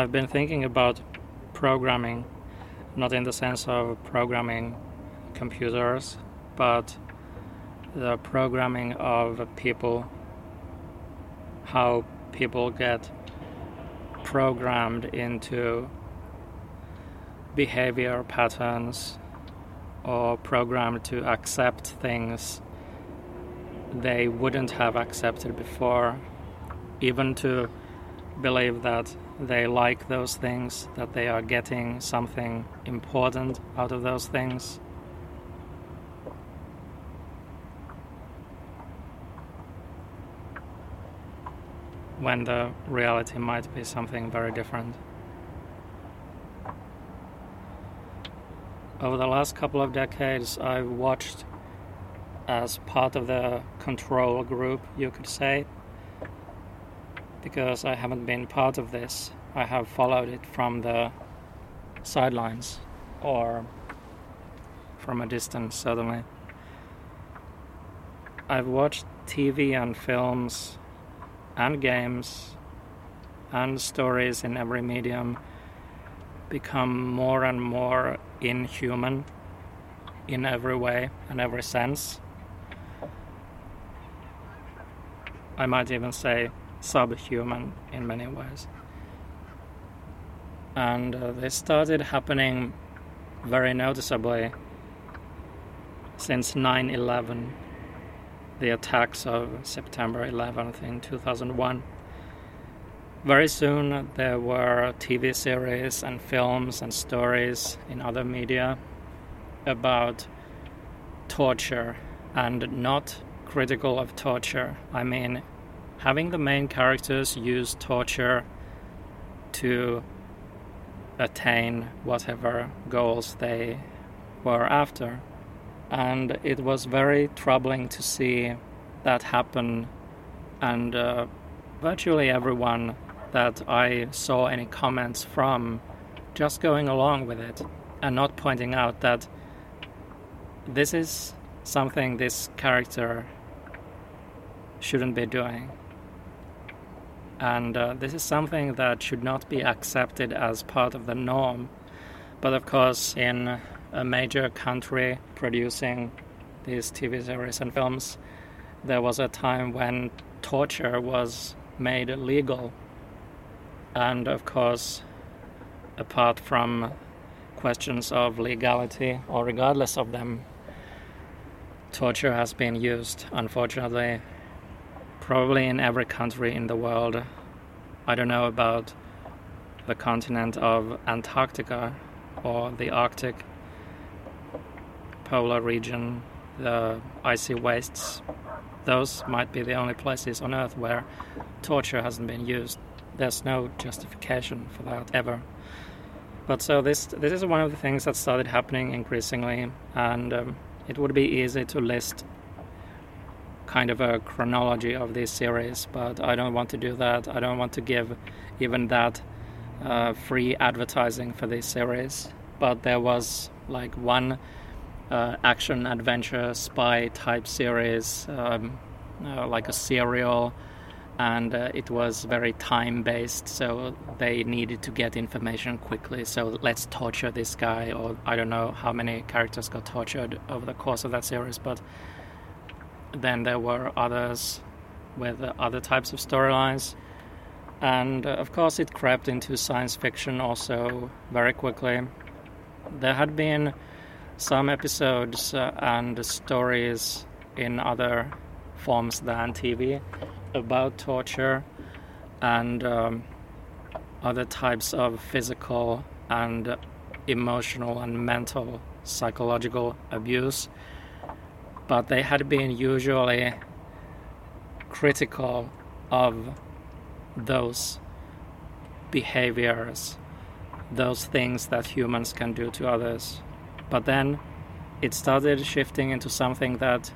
I've been thinking about programming, not in the sense of programming computers, but the programming of people, how people get programmed into behavior patterns or programmed to accept things they wouldn't have accepted before, even to believe that they like those things, that they are getting something important out of those things. When the reality might be something very different. Over the last couple of decades, I've watched as part of the control group, you could say, because I haven't been part of this. I have followed it from the sidelines or from a distance, suddenly. I've watched TV and films and games and stories in every medium become more and more inhuman in every way and every sense. I might even say subhuman in many ways. And uh, this started happening very noticeably since 9 11, the attacks of September 11th in 2001. Very soon there were TV series and films and stories in other media about torture and not critical of torture. I mean, having the main characters use torture to attain whatever goals they were after. And it was very troubling to see that happen, and uh, virtually everyone that I saw any comments from just going along with it and not pointing out that this is something this character shouldn't be doing. And uh, this is something that should not be accepted as part of the norm. But of course, in a major country producing these TV series and films, there was a time when torture was made legal. And of course, apart from questions of legality, or regardless of them, torture has been used, unfortunately, probably in every country in the world. I don't know about the continent of Antarctica or the Arctic polar region, the icy wastes. Those might be the only places on Earth where torture hasn't been used. There's no justification for that ever. But so this this is one of the things that started happening increasingly, and um, it would be easy to list kind of a chronology of this series, but I don't want to do that. I don't want to give even that uh, free advertising for this series. But there was like one uh, action adventure spy type series, um, uh, like a serial, and uh, it was very time based, so they needed to get information quickly. So let's torture this guy, or I don't know how many characters got tortured over the course of that series, but then there were others with other types of storylines. And uh, of course, it crept into science fiction also very quickly. There had been some episodes uh, and stories in other forms than TV about torture and um, other types of physical and emotional and mental psychological abuse but they had been usually critical of those behaviors, those things that humans can do to others. But then it started shifting into something that,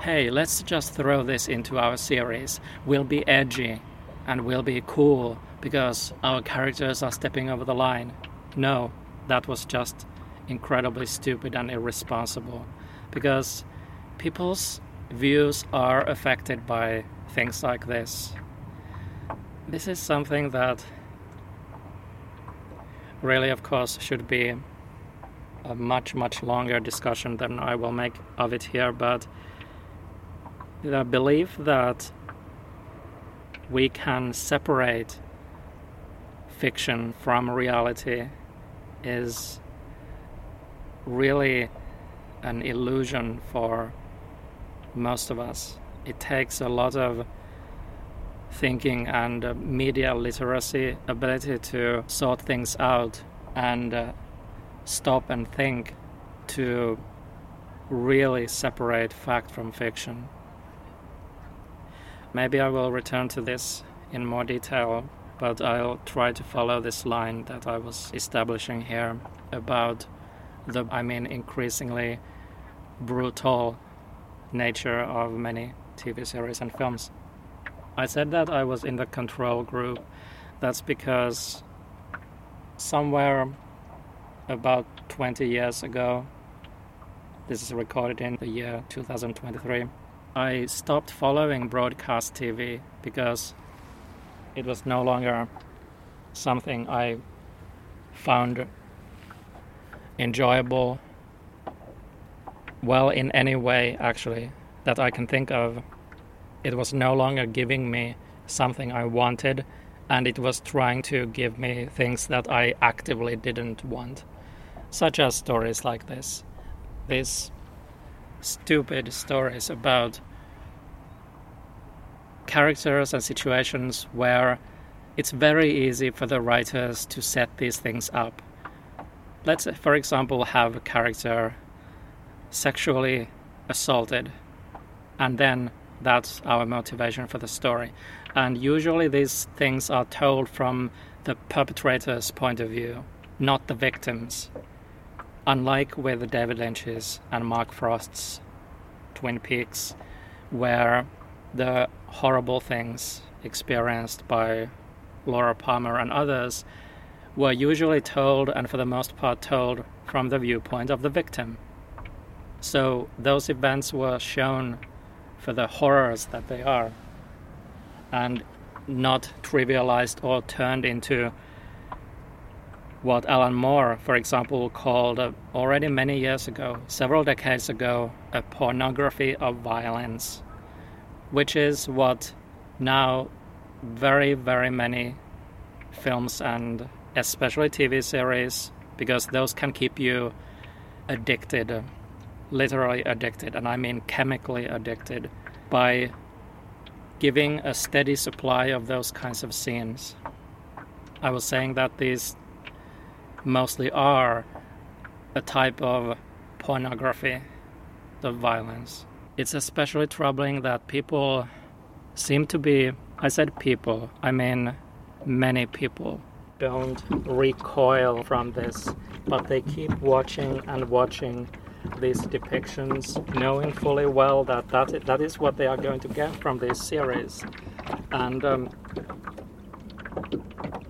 hey, let's just throw this into our series. We'll be edgy and we'll be cool because our characters are stepping over the line. No, that was just incredibly stupid and irresponsible because people's views are affected by things like this. This is something that really, of course, should be a much, much longer discussion than I will make of it here, but the belief that we can separate fiction from reality is really an illusion for most of us. It takes a lot of thinking and uh, media literacy ability to sort things out and uh, stop and think to really separate fact from fiction. Maybe I will return to this in more detail, but I'll try to follow this line that I was establishing here about the, I mean, increasingly brutal nature of many TV series and films. I said that I was in the control group. That's because somewhere about 20 years ago, this is recorded in the year 2023, I stopped following broadcast TV because it was no longer something I found enjoyable, well, in any way actually, that I can think of. It was no longer giving me something I wanted, and it was trying to give me things that I actively didn't want, such as stories like this. These stupid stories about characters and situations where it's very easy for the writers to set these things up. Let's, for example, have a character sexually assaulted, and then that's our motivation for the story. And usually these things are told from the perpetrator's point of view, not the victim's. Unlike with David Lynch's and Mark Frost's Twin Peaks, where the horrible things experienced by Laura Palmer and others were usually told, and for the most part, told from the viewpoint of the victim. So those events were shown for the horrors that they are and not trivialized or turned into what Alan Moore, for example, called uh, already many years ago, several decades ago, a pornography of violence, which is what now very, very many films and especially TV series, because those can keep you addicted literally addicted, and I mean chemically addicted, by giving a steady supply of those kinds of scenes. I was saying that these mostly are a type of pornography, the violence. It's especially troubling that people seem to be, I said people, I mean many people, don't recoil from this, but they keep watching and watching these depictions, knowing fully well that that, that is what they are going to get from this series. And um,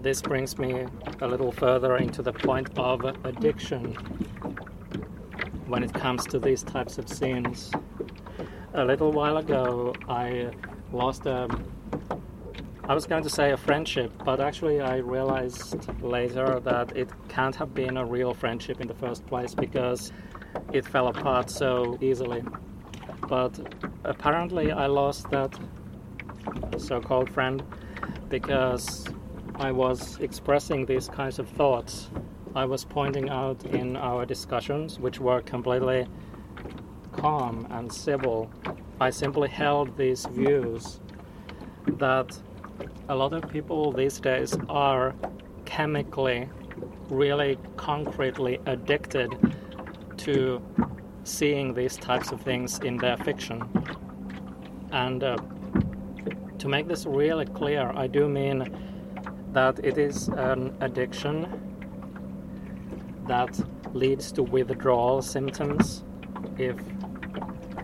this brings me a little further into the point of addiction when it comes to these types of scenes. A little while ago, I lost a I was going to say a friendship, but actually, I realized later that it can't have been a real friendship in the first place because it fell apart so easily. But apparently, I lost that so called friend because I was expressing these kinds of thoughts. I was pointing out in our discussions, which were completely calm and civil. I simply held these views that a lot of people these days are chemically, really concretely addicted to seeing these types of things in their fiction. And uh, to make this really clear, I do mean that it is an addiction that leads to withdrawal symptoms if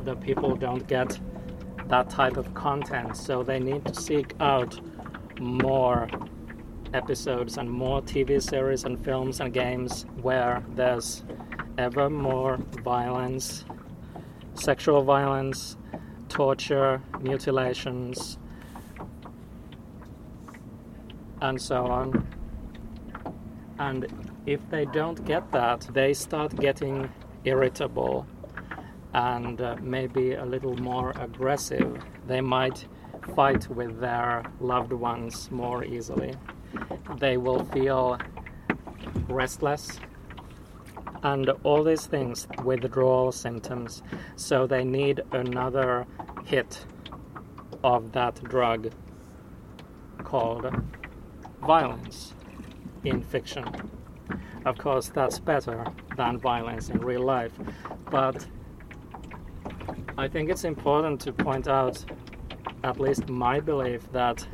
the people don't get that type of content. So they need to seek out more episodes and more TV series and films and games where there's ever more violence, sexual violence, torture, mutilations, and so on. And if they don't get that, they start getting irritable and uh, maybe a little more aggressive. They might fight with their loved ones more easily. They will feel restless and all these things withdrawal symptoms. So they need another hit of that drug called violence in fiction of course that's better than violence in real life but i think it's important to point out at least my belief that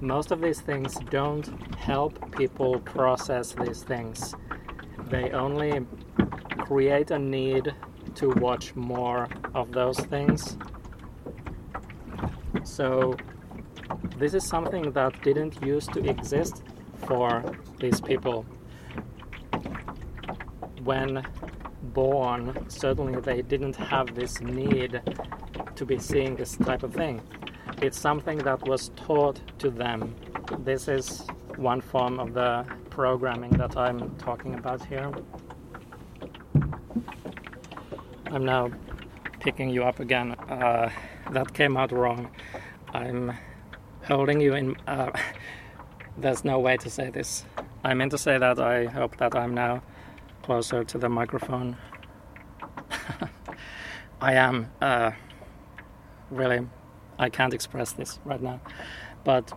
most of these things don't help people process these things they only create a need to watch more of those things. So, this is something that didn't used to exist for these people. When born, certainly they didn't have this need to be seeing this type of thing. It's something that was taught to them. This is one form of the programming that I'm talking about here. I'm now picking you up again. Uh, that came out wrong. I'm holding you in. Uh, there's no way to say this. I meant to say that I hope that I'm now closer to the microphone. I am. Uh, really, I can't express this right now. But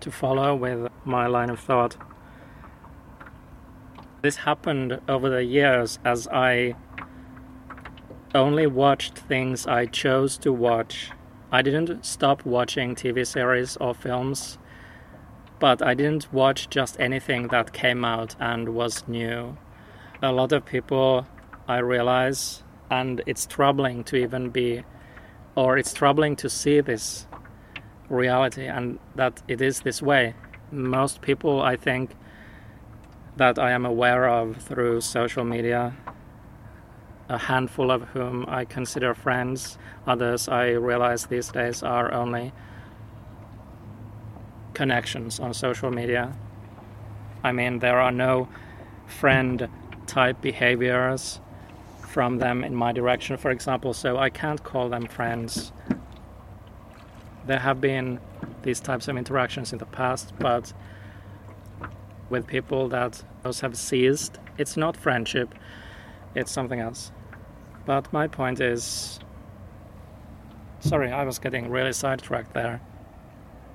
to follow with my line of thought. This happened over the years as I only watched things I chose to watch. I didn't stop watching TV series or films, but I didn't watch just anything that came out and was new. A lot of people, I realize, and it's troubling to even be, or it's troubling to see this reality and that it is this way. Most people, I think, that I am aware of through social media, a handful of whom I consider friends, others I realize these days are only connections on social media. I mean, there are no friend type behaviors from them in my direction, for example, so I can't call them friends there have been these types of interactions in the past, but with people that those have ceased, it's not friendship, it's something else. But my point is sorry, I was getting really sidetracked there.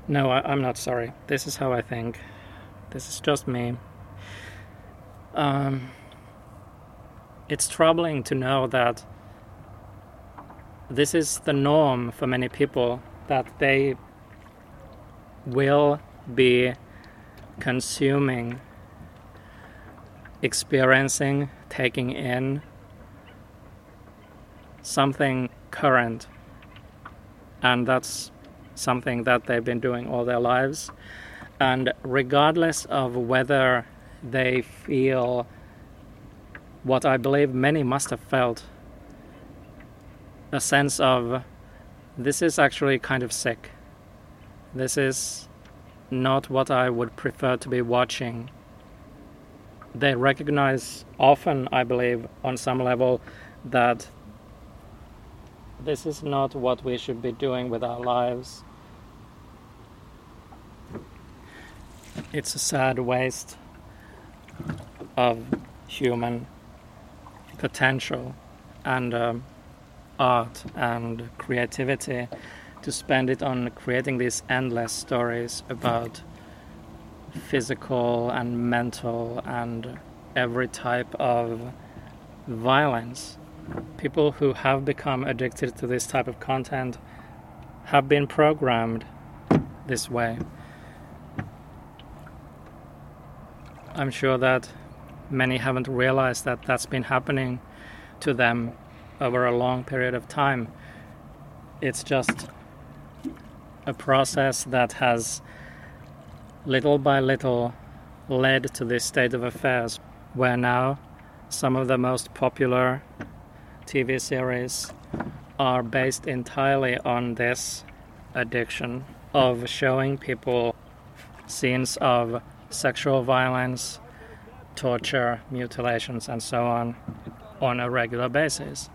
No, I, am not sorry. This is how I think. This is just me. Um, it's troubling to know that this is the norm for many people that they will be consuming, experiencing, taking in something current. And that's something that they've been doing all their lives. And regardless of whether they feel what I believe many must have felt a sense of this is actually kind of sick. This is not what I would prefer to be watching. They recognize often, I believe, on some level, that this is not what we should be doing with our lives. It's a sad waste of human potential and um, art and creativity to spend it on creating these endless stories about physical and mental and every type of violence. People who have become addicted to this type of content have been programmed this way. I'm sure that many haven't realized that that's been happening to them over a long period of time. It's just a process that has little by little led to this state of affairs where now some of the most popular TV series are based entirely on this addiction of showing people scenes of sexual violence, torture, mutilations, and so on on a regular basis.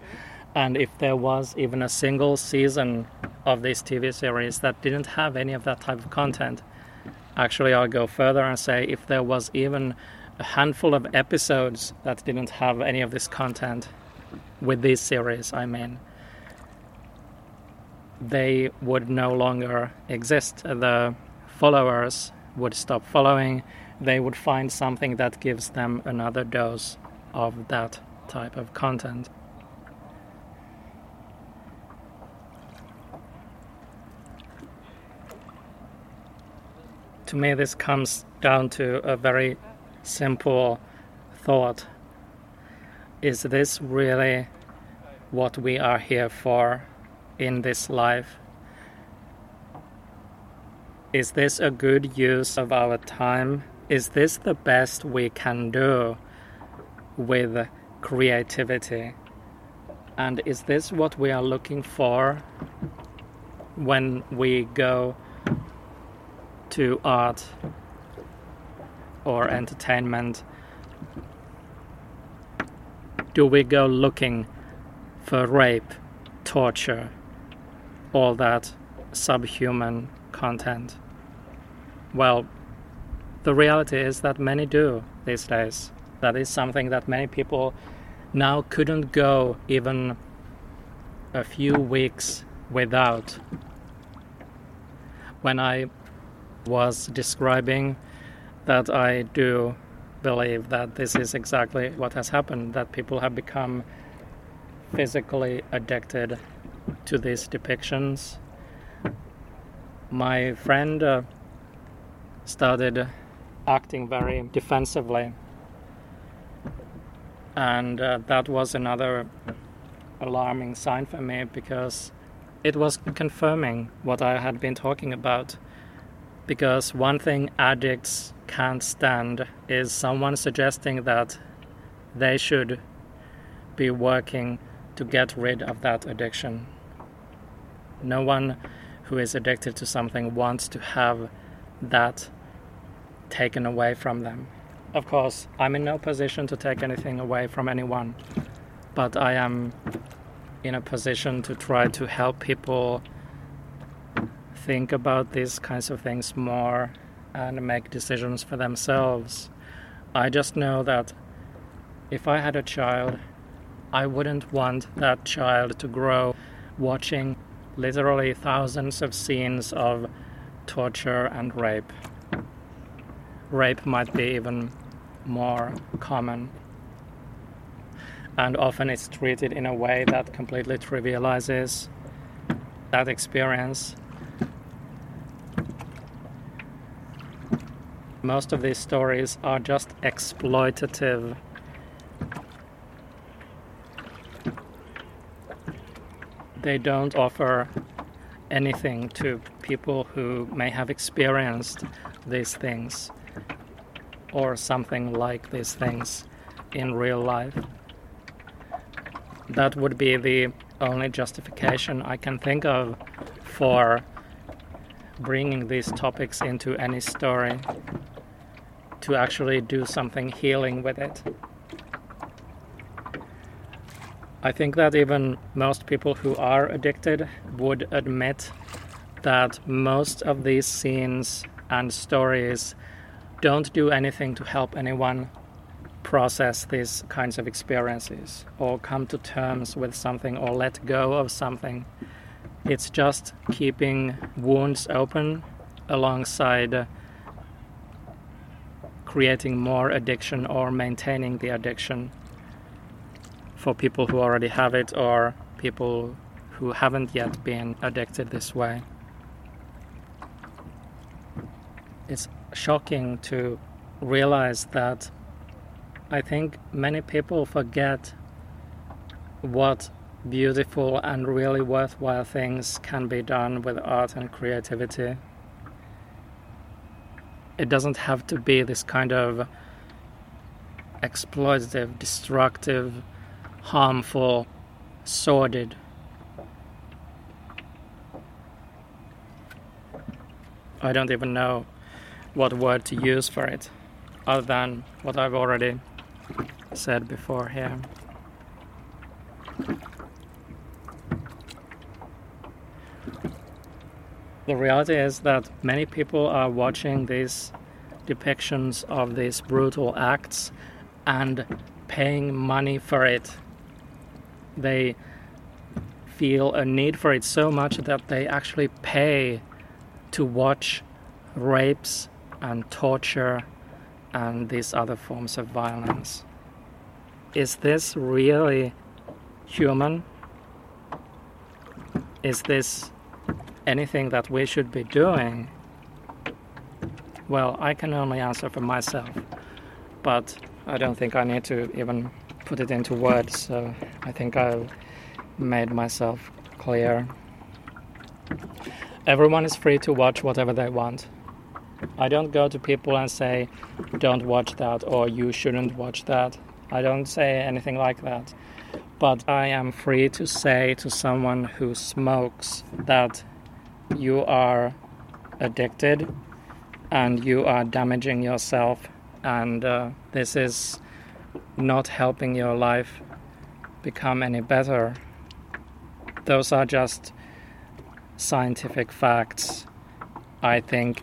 And if there was even a single season of this TV series that didn't have any of that type of content, actually, I'll go further and say if there was even a handful of episodes that didn't have any of this content with this series, I mean, they would no longer exist. The followers would stop following, they would find something that gives them another dose of that type of content. To me, this comes down to a very simple thought. Is this really what we are here for in this life? Is this a good use of our time? Is this the best we can do with creativity? And is this what we are looking for when we go to art or entertainment? Do we go looking for rape, torture, all that subhuman content? Well, the reality is that many do these days. That is something that many people now couldn't go even a few weeks without. When I was describing that I do believe that this is exactly what has happened, that people have become physically addicted to these depictions. My friend uh, started acting very defensively and uh, that was another alarming sign for me because it was confirming what I had been talking about. Because one thing addicts can't stand is someone suggesting that they should be working to get rid of that addiction. No one who is addicted to something wants to have that taken away from them. Of course, I'm in no position to take anything away from anyone, but I am in a position to try to help people think about these kinds of things more and make decisions for themselves. I just know that if I had a child, I wouldn't want that child to grow watching literally thousands of scenes of torture and rape. Rape might be even more common. And often it's treated in a way that completely trivializes that experience. Most of these stories are just exploitative. They don't offer anything to people who may have experienced these things or something like these things in real life. That would be the only justification I can think of for bringing these topics into any story to actually do something healing with it. I think that even most people who are addicted would admit that most of these scenes and stories don't do anything to help anyone process these kinds of experiences or come to terms with something or let go of something. It's just keeping wounds open alongside creating more addiction or maintaining the addiction for people who already have it or people who haven't yet been addicted this way. It's shocking to realize that I think many people forget what beautiful and really worthwhile things can be done with art and creativity. It doesn't have to be this kind of exploitative, destructive, harmful, sordid. I don't even know what word to use for it, other than what I've already said before here. The reality is that many people are watching these depictions of these brutal acts and paying money for it. They feel a need for it so much that they actually pay to watch rapes and torture and these other forms of violence. Is this really human? Is this anything that we should be doing? Well, I can only answer for myself, but I don't think I need to even put it into words, so I think I've made myself clear. Everyone is free to watch whatever they want. I don't go to people and say, don't watch that or you shouldn't watch that. I don't say anything like that. But I am free to say to someone who smokes that you are addicted and you are damaging yourself, and uh, this is not helping your life become any better. Those are just scientific facts. I think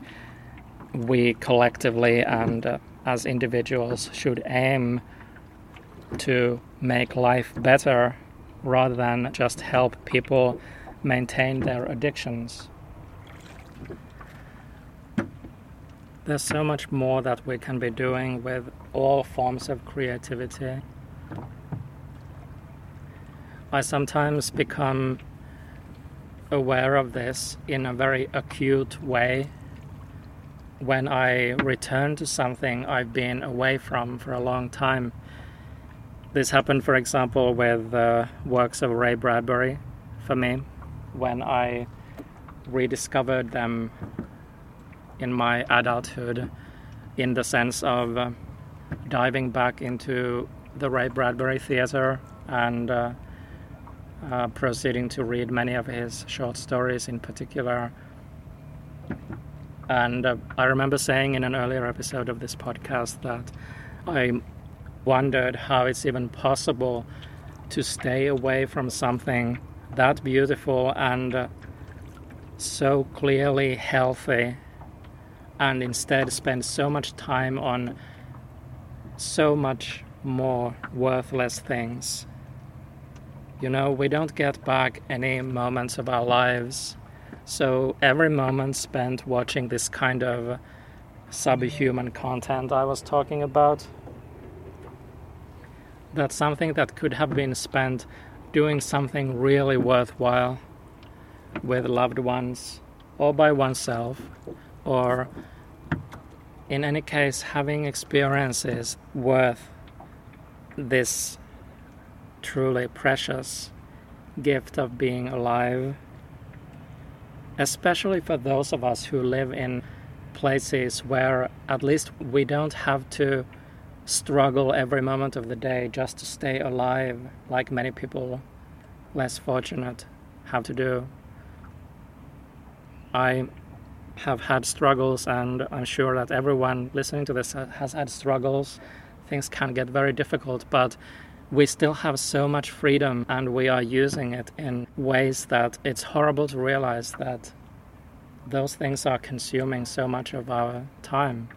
we collectively and uh, as individuals should aim to make life better rather than just help people maintain their addictions. There's so much more that we can be doing with all forms of creativity. I sometimes become aware of this in a very acute way when I return to something I've been away from for a long time. This happened, for example, with the works of Ray Bradbury for me when I rediscovered them in my adulthood in the sense of uh, diving back into the Ray Bradbury Theatre and uh, uh, proceeding to read many of his short stories in particular. And uh, I remember saying in an earlier episode of this podcast that I wondered how it's even possible to stay away from something that beautiful and uh, so clearly healthy and instead spend so much time on so much more worthless things. You know, we don't get back any moments of our lives so every moment spent watching this kind of subhuman content I was talking about, that's something that could have been spent doing something really worthwhile with loved ones or by oneself or in any case having experiences worth this truly precious gift of being alive especially for those of us who live in places where at least we don't have to struggle every moment of the day just to stay alive, like many people less fortunate have to do. I have had struggles, and I'm sure that everyone listening to this has had struggles. Things can get very difficult, but we still have so much freedom and we are using it in ways that it's horrible to realize that those things are consuming so much of our time.